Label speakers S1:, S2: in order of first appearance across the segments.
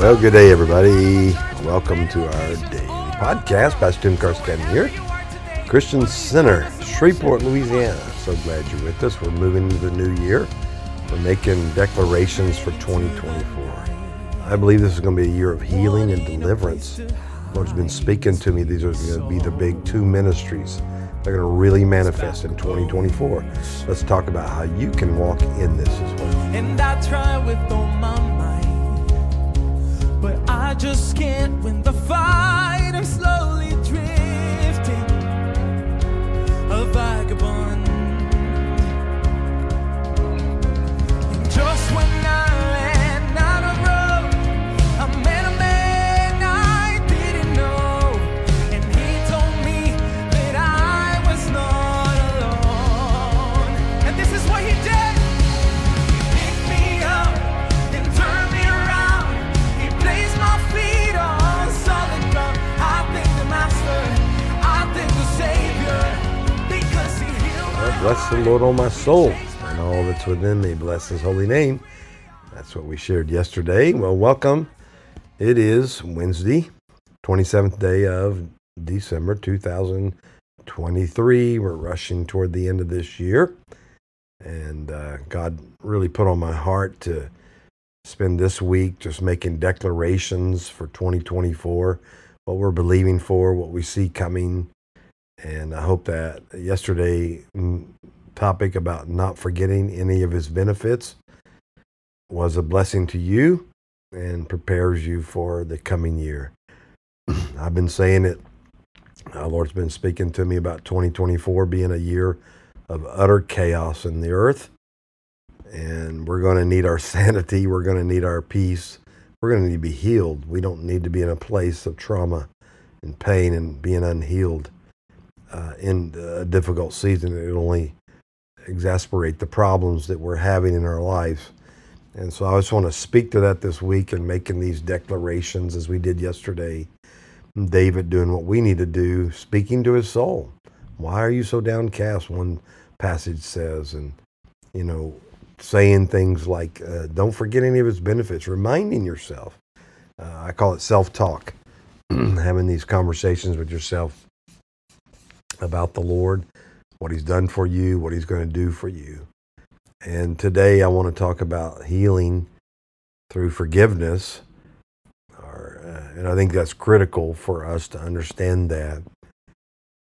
S1: Well, good day, everybody. Welcome to our daily podcast. Pastor Tim Carscadden here, Christian Center, Shreveport, Louisiana. So glad you're with us. We're moving into the new year. We're making declarations for 2024. I believe this is going to be a year of healing and deliverance. The Lord's been speaking to me. These are going to be the big two ministries. They're going to really manifest in 2024. Let's talk about how you can walk in this as well.
S2: Just can't win the fight. I'm slowly the
S1: Lord, all my soul, and all that's within me. Bless His holy name. That's what we shared yesterday. Well, welcome. It is Wednesday, 27th day of December 2023. We're rushing toward the end of this year. And uh, God really put on my heart to spend this week just making declarations for 2024, what we're believing for, what we see coming. And I hope that yesterday mm, topic about not forgetting any of his benefits was a blessing to you and prepares you for the coming year. I've been saying it. Our Lord's been speaking to me about 2024 being a year of utter chaos in the earth. And we're going to need our sanity. We're going to need our peace. We're going to need to be healed. We don't need to be in a place of trauma and pain and being unhealed uh, in a difficult season. It'll only exasperate the problems that we're having in our lives. And so I just want to speak to that this week and making these declarations as we did yesterday. David doing what we need to do, speaking to his soul. Why are you so downcast? One passage says, and you know, saying things like, uh, "Don't forget any of his benefits." Reminding yourself. Uh, I call it self-talk. Having these conversations with yourself about the Lord, what He's done for you, what He's going to do for you. And today I want to talk about healing through forgiveness. Or, uh, and I think that's critical for us to understand that.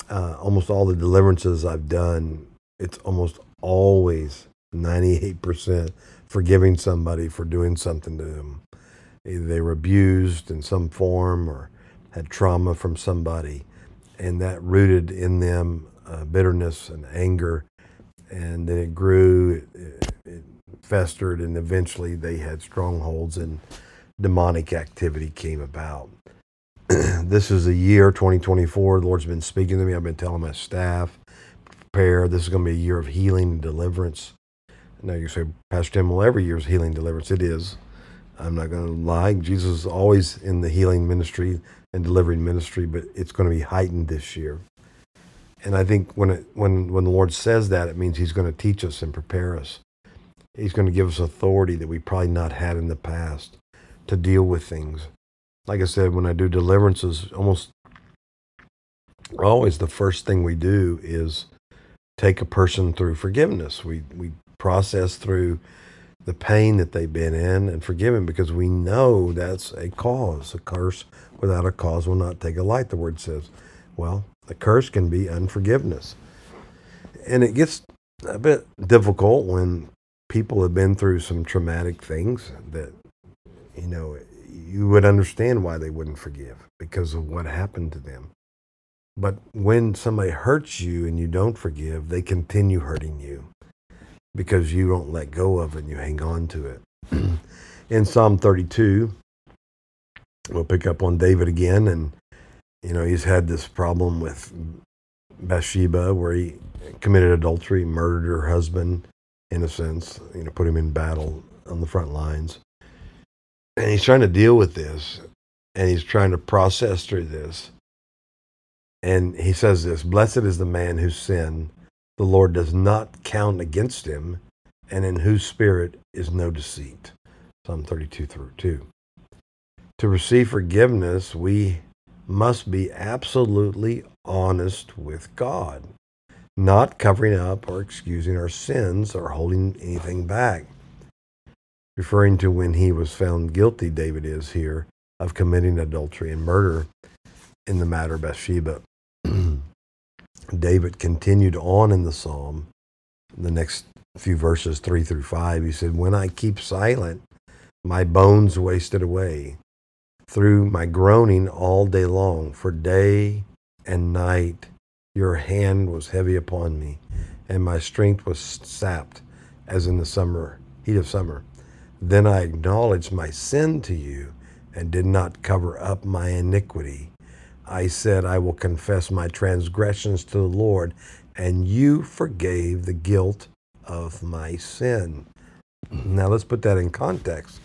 S1: Uh, almost all the deliverances I've done, it's almost always 98% forgiving somebody for doing something to them. Either they were abused in some form or had trauma from somebody, and that rooted in them uh, bitterness and anger and then it grew, it, it, festered, and eventually they had strongholds and demonic activity came about. this is a year, 2024. The Lord's been speaking to me. I've been telling my staff, prepare. This is going to be a year of healing and deliverance. Now you say, Pastor Tim, well, every year is healing deliverance. It is. I'm not going to lie. Jesus is always in the healing ministry and delivering ministry, but it's going to be heightened this year and I think when it, when when the Lord says that, it means He's going to teach us and prepare us. He's going to give us authority that we probably not had in the past to deal with things. Like I said, when I do deliverances, almost always the first thing we do is take a person through forgiveness. We we process through the pain that they've been in and forgive them because we know that's a cause. A curse without a cause will not take a light. The word says. Well, the curse can be unforgiveness. And it gets a bit difficult when people have been through some traumatic things that, you know, you would understand why they wouldn't forgive because of what happened to them. But when somebody hurts you and you don't forgive, they continue hurting you because you don't let go of it and you hang on to it. In Psalm 32, we'll pick up on David again and you know, he's had this problem with Bathsheba where he committed adultery, murdered her husband, in a sense, you know, put him in battle on the front lines. And he's trying to deal with this and he's trying to process through this. And he says this Blessed is the man whose sin the Lord does not count against him and in whose spirit is no deceit. Psalm 32 through 2. To receive forgiveness, we must be absolutely honest with God, not covering up or excusing our sins or holding anything back. Referring to when he was found guilty, David is here, of committing adultery and murder in the matter of Bathsheba. David continued on in the psalm, the next few verses, three through five. He said, When I keep silent, my bones wasted away through my groaning all day long, for day and night your hand was heavy upon me, and my strength was sapped as in the summer, heat of summer. Then I acknowledged my sin to you and did not cover up my iniquity. I said, I will confess my transgressions to the Lord, and you forgave the guilt of my sin. Now let's put that in context.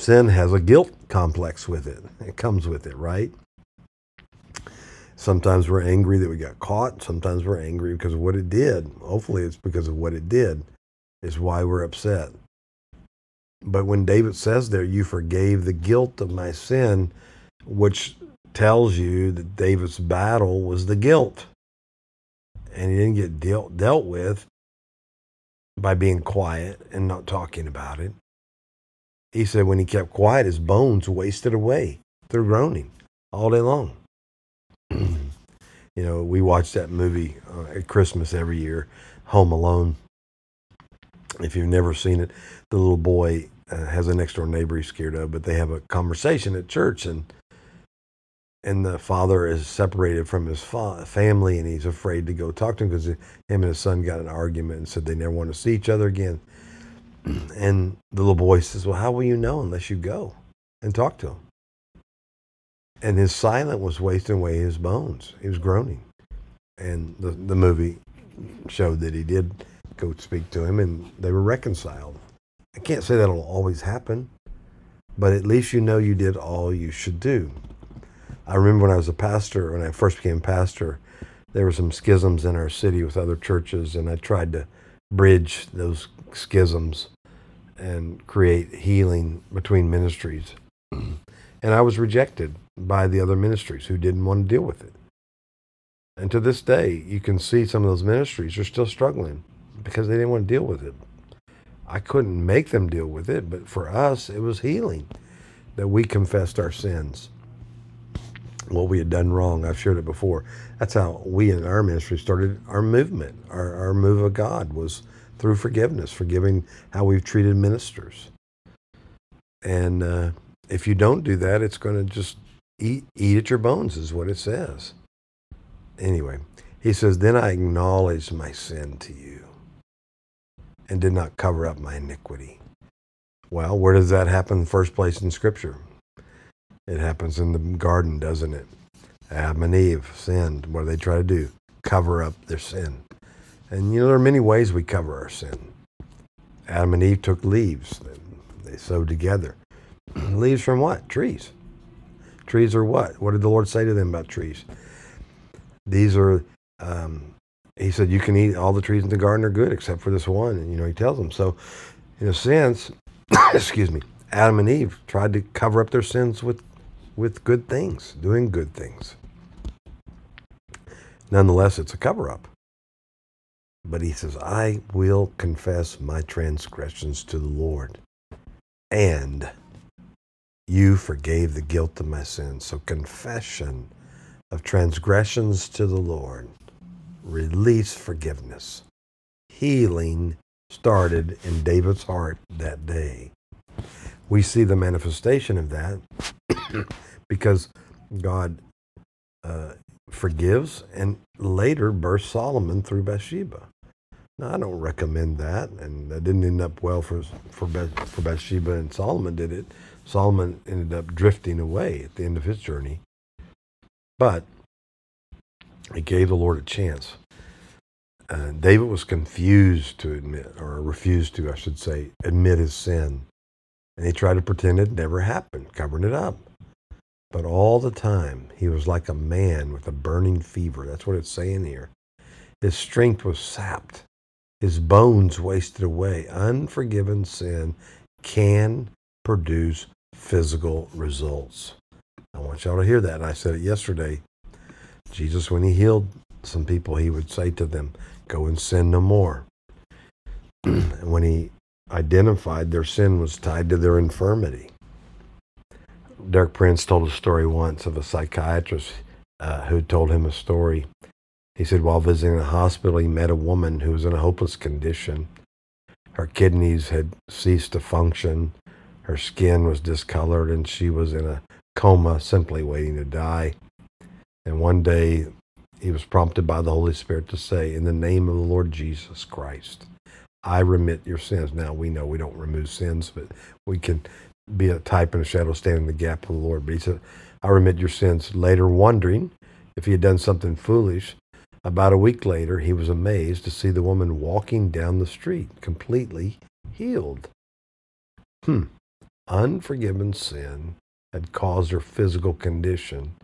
S1: Sin has a guilt complex with it, it comes with it, right? Sometimes we're angry that we got caught. Sometimes we're angry because of what it did. Hopefully, it's because of what it did, is why we're upset. But when David says there, you forgave the guilt of my sin, which tells you that David's battle was the guilt. And he didn't get dealt, dealt with by being quiet and not talking about it. He said when he kept quiet, his bones wasted away through groaning all day long. you know, we watch that movie uh, at Christmas every year, Home Alone. If you've never seen it, the little boy uh, has a next door neighbor he's scared of, but they have a conversation at church, and and the father is separated from his fa- family, and he's afraid to go talk to him because him and his son got an argument and said they never want to see each other again. And the little boy says, "Well, how will you know unless you go and talk to him?" And his silence was wasting away his bones. He was groaning, and the the movie showed that he did go speak to him, and they were reconciled. I can't say that'll always happen, but at least you know you did all you should do. I remember when I was a pastor, when I first became pastor, there were some schisms in our city with other churches, and I tried to bridge those schisms and create healing between ministries. And I was rejected by the other ministries who didn't want to deal with it. And to this day, you can see some of those ministries are still struggling because they didn't want to deal with it. I couldn't make them deal with it, but for us, it was healing that we confessed our sins, what we had done wrong. I've shared it before. That's how we in our ministry started our movement. Our, our move of God was through forgiveness, forgiving how we've treated ministers. And uh, if you don't do that, it's going to just eat, eat at your bones, is what it says. Anyway, he says, Then I acknowledged my sin to you and did not cover up my iniquity. Well, where does that happen first place in Scripture? It happens in the garden, doesn't it? Adam and Eve sinned. What do they try to do? Cover up their sin. And you know, there are many ways we cover our sin. Adam and Eve took leaves, they sewed together. leaves from what? Trees. Trees are what? What did the Lord say to them about trees? These are, um, he said, you can eat all the trees in the garden are good except for this one. And, you know, he tells them. So, in a sense, excuse me, Adam and Eve tried to cover up their sins with, with good things, doing good things. Nonetheless, it's a cover up. But he says, I will confess my transgressions to the Lord, and you forgave the guilt of my sins. So, confession of transgressions to the Lord, release forgiveness. Healing started in David's heart that day. We see the manifestation of that because God uh, forgives and later births Solomon through Bathsheba. Now, I don't recommend that, and that didn't end up well for for, for Bathsheba, and Solomon did it. Solomon ended up drifting away at the end of his journey, but he gave the Lord a chance. Uh, David was confused to admit, or refused to, I should say, admit his sin, and he tried to pretend it never happened, covering it up. But all the time, he was like a man with a burning fever. That's what it's saying here. His strength was sapped, his bones wasted away. Unforgiven sin can produce physical results. I want y'all to hear that. And I said it yesterday. Jesus, when he healed some people, he would say to them, Go and sin no more. and when he identified their sin was tied to their infirmity. Derek Prince told a story once of a psychiatrist uh, who told him a story. He said while visiting a hospital, he met a woman who was in a hopeless condition. Her kidneys had ceased to function, her skin was discolored, and she was in a coma, simply waiting to die. And one day, he was prompted by the Holy Spirit to say, In the name of the Lord Jesus Christ, I remit your sins. Now, we know we don't remove sins, but we can be a type and a shadow standing in the gap of the Lord. But he said, I remit your sins. Later, wondering if he had done something foolish, about a week later, he was amazed to see the woman walking down the street, completely healed. Hmm. Unforgiven sin had caused her physical condition.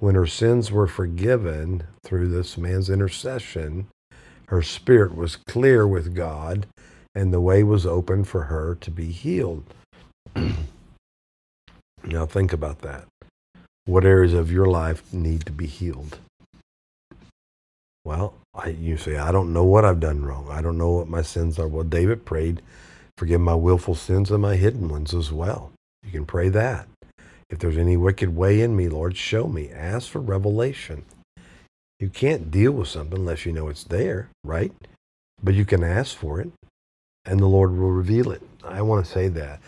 S1: When her sins were forgiven through this man's intercession, her spirit was clear with God, and the way was open for her to be healed. now, think about that. What areas of your life need to be healed? Well, I, you say, I don't know what I've done wrong. I don't know what my sins are. Well, David prayed, forgive my willful sins and my hidden ones as well. You can pray that. If there's any wicked way in me, Lord, show me. Ask for revelation. You can't deal with something unless you know it's there, right? But you can ask for it, and the Lord will reveal it. I want to say that.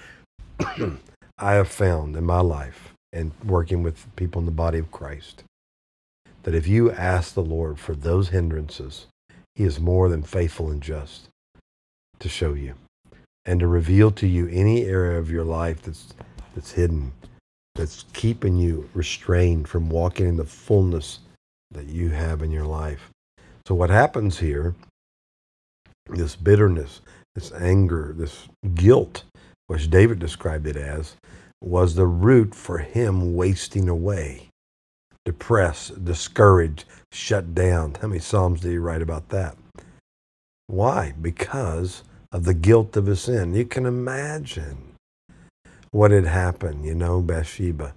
S1: I have found in my life and working with people in the body of Christ that if you ask the Lord for those hindrances, He is more than faithful and just to show you and to reveal to you any area of your life that's, that's hidden, that's keeping you restrained from walking in the fullness that you have in your life. So, what happens here, this bitterness, this anger, this guilt, which David described it as, was the root for him wasting away, depressed, discouraged, shut down. How many Psalms did he write about that? Why? Because of the guilt of his sin. You can imagine what had happened, you know, Bathsheba,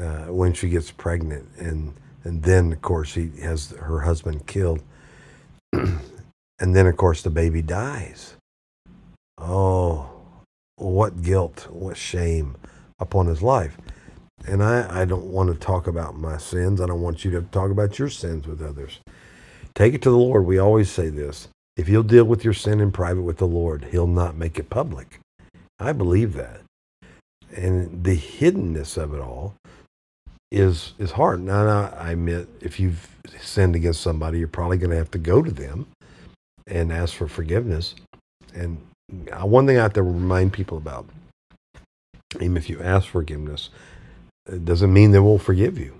S1: uh, when she gets pregnant. And, and then, of course, he has her husband killed. and then, of course, the baby dies. Oh, what guilt, what shame upon his life. And I, I don't want to talk about my sins. I don't want you to talk about your sins with others. Take it to the Lord. We always say this. If you'll deal with your sin in private with the Lord, he'll not make it public. I believe that. And the hiddenness of it all is is hard. Now, now I admit if you've sinned against somebody, you're probably going to have to go to them and ask for forgiveness. And one thing I have to remind people about even if you ask forgiveness, it doesn't mean they will forgive you.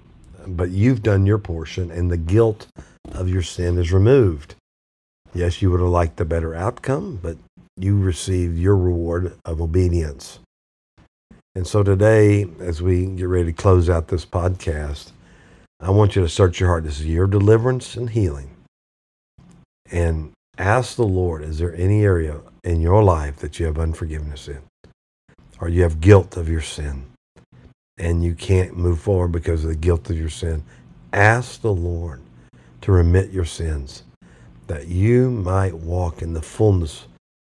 S1: But you've done your portion, and the guilt of your sin is removed. Yes, you would have liked a better outcome, but you received your reward of obedience. And so today, as we get ready to close out this podcast, I want you to search your heart. This is your deliverance and healing. And ask the Lord, is there any area in your life that you have unforgiveness in? or you have guilt of your sin and you can't move forward because of the guilt of your sin, ask the Lord to remit your sins that you might walk in the fullness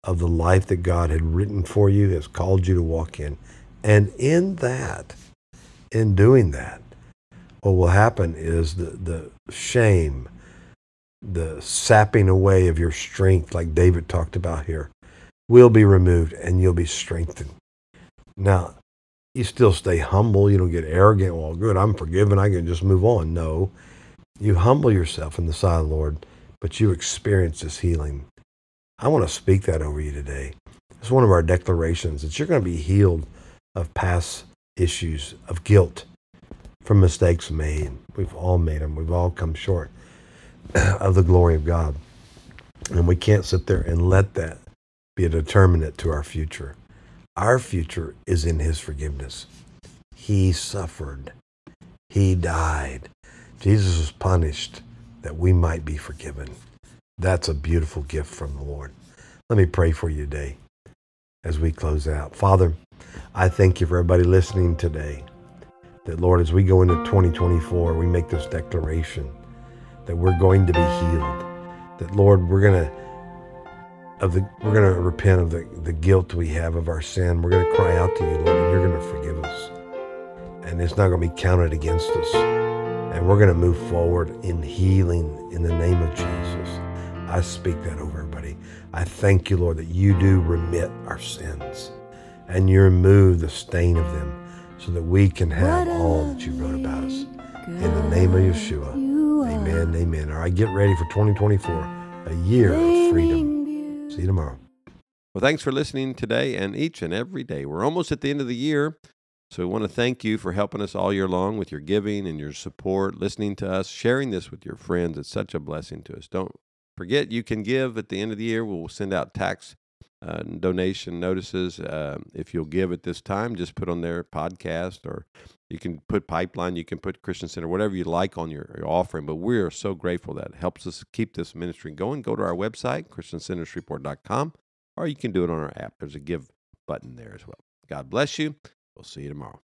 S1: of the life that God had written for you, has called you to walk in. And in that, in doing that, what will happen is the, the shame, the sapping away of your strength, like David talked about here, will be removed and you'll be strengthened. Now, you still stay humble. You don't get arrogant. Well, good, I'm forgiven. I can just move on. No, you humble yourself in the sight of the Lord, but you experience this healing. I want to speak that over you today. It's one of our declarations that you're going to be healed of past issues of guilt from mistakes made. We've all made them. We've all come short of the glory of God. And we can't sit there and let that be a determinant to our future. Our future is in his forgiveness. He suffered. He died. Jesus was punished that we might be forgiven. That's a beautiful gift from the Lord. Let me pray for you today as we close out. Father, I thank you for everybody listening today. That, Lord, as we go into 2024, we make this declaration that we're going to be healed. That, Lord, we're going to of the we're going to repent of the, the guilt we have of our sin. We're going to cry out to you, Lord, and you're going to forgive us. And it's not going to be counted against us. And we're going to move forward in healing in the name of Jesus. I speak that over everybody. I thank you, Lord, that you do remit our sins and you remove the stain of them so that we can have all that you wrote about us. In the name of Yeshua. Amen. Amen. All right, get ready for 2024, a year of freedom. See you tomorrow.
S3: Well, thanks for listening today and each and every day. We're almost at the end of the year. So we want to thank you for helping us all year long with your giving and your support, listening to us, sharing this with your friends. It's such a blessing to us. Don't forget you can give at the end of the year. We'll send out tax uh, donation notices. Uh, if you'll give at this time, just put on their podcast or you can put Pipeline, you can put Christian Center, whatever you like on your, your offering. But we are so grateful that it helps us keep this ministry going. Go to our website, ChristianCenterShreveport.com, or you can do it on our app. There's a give button there as well. God bless you. We'll see you tomorrow.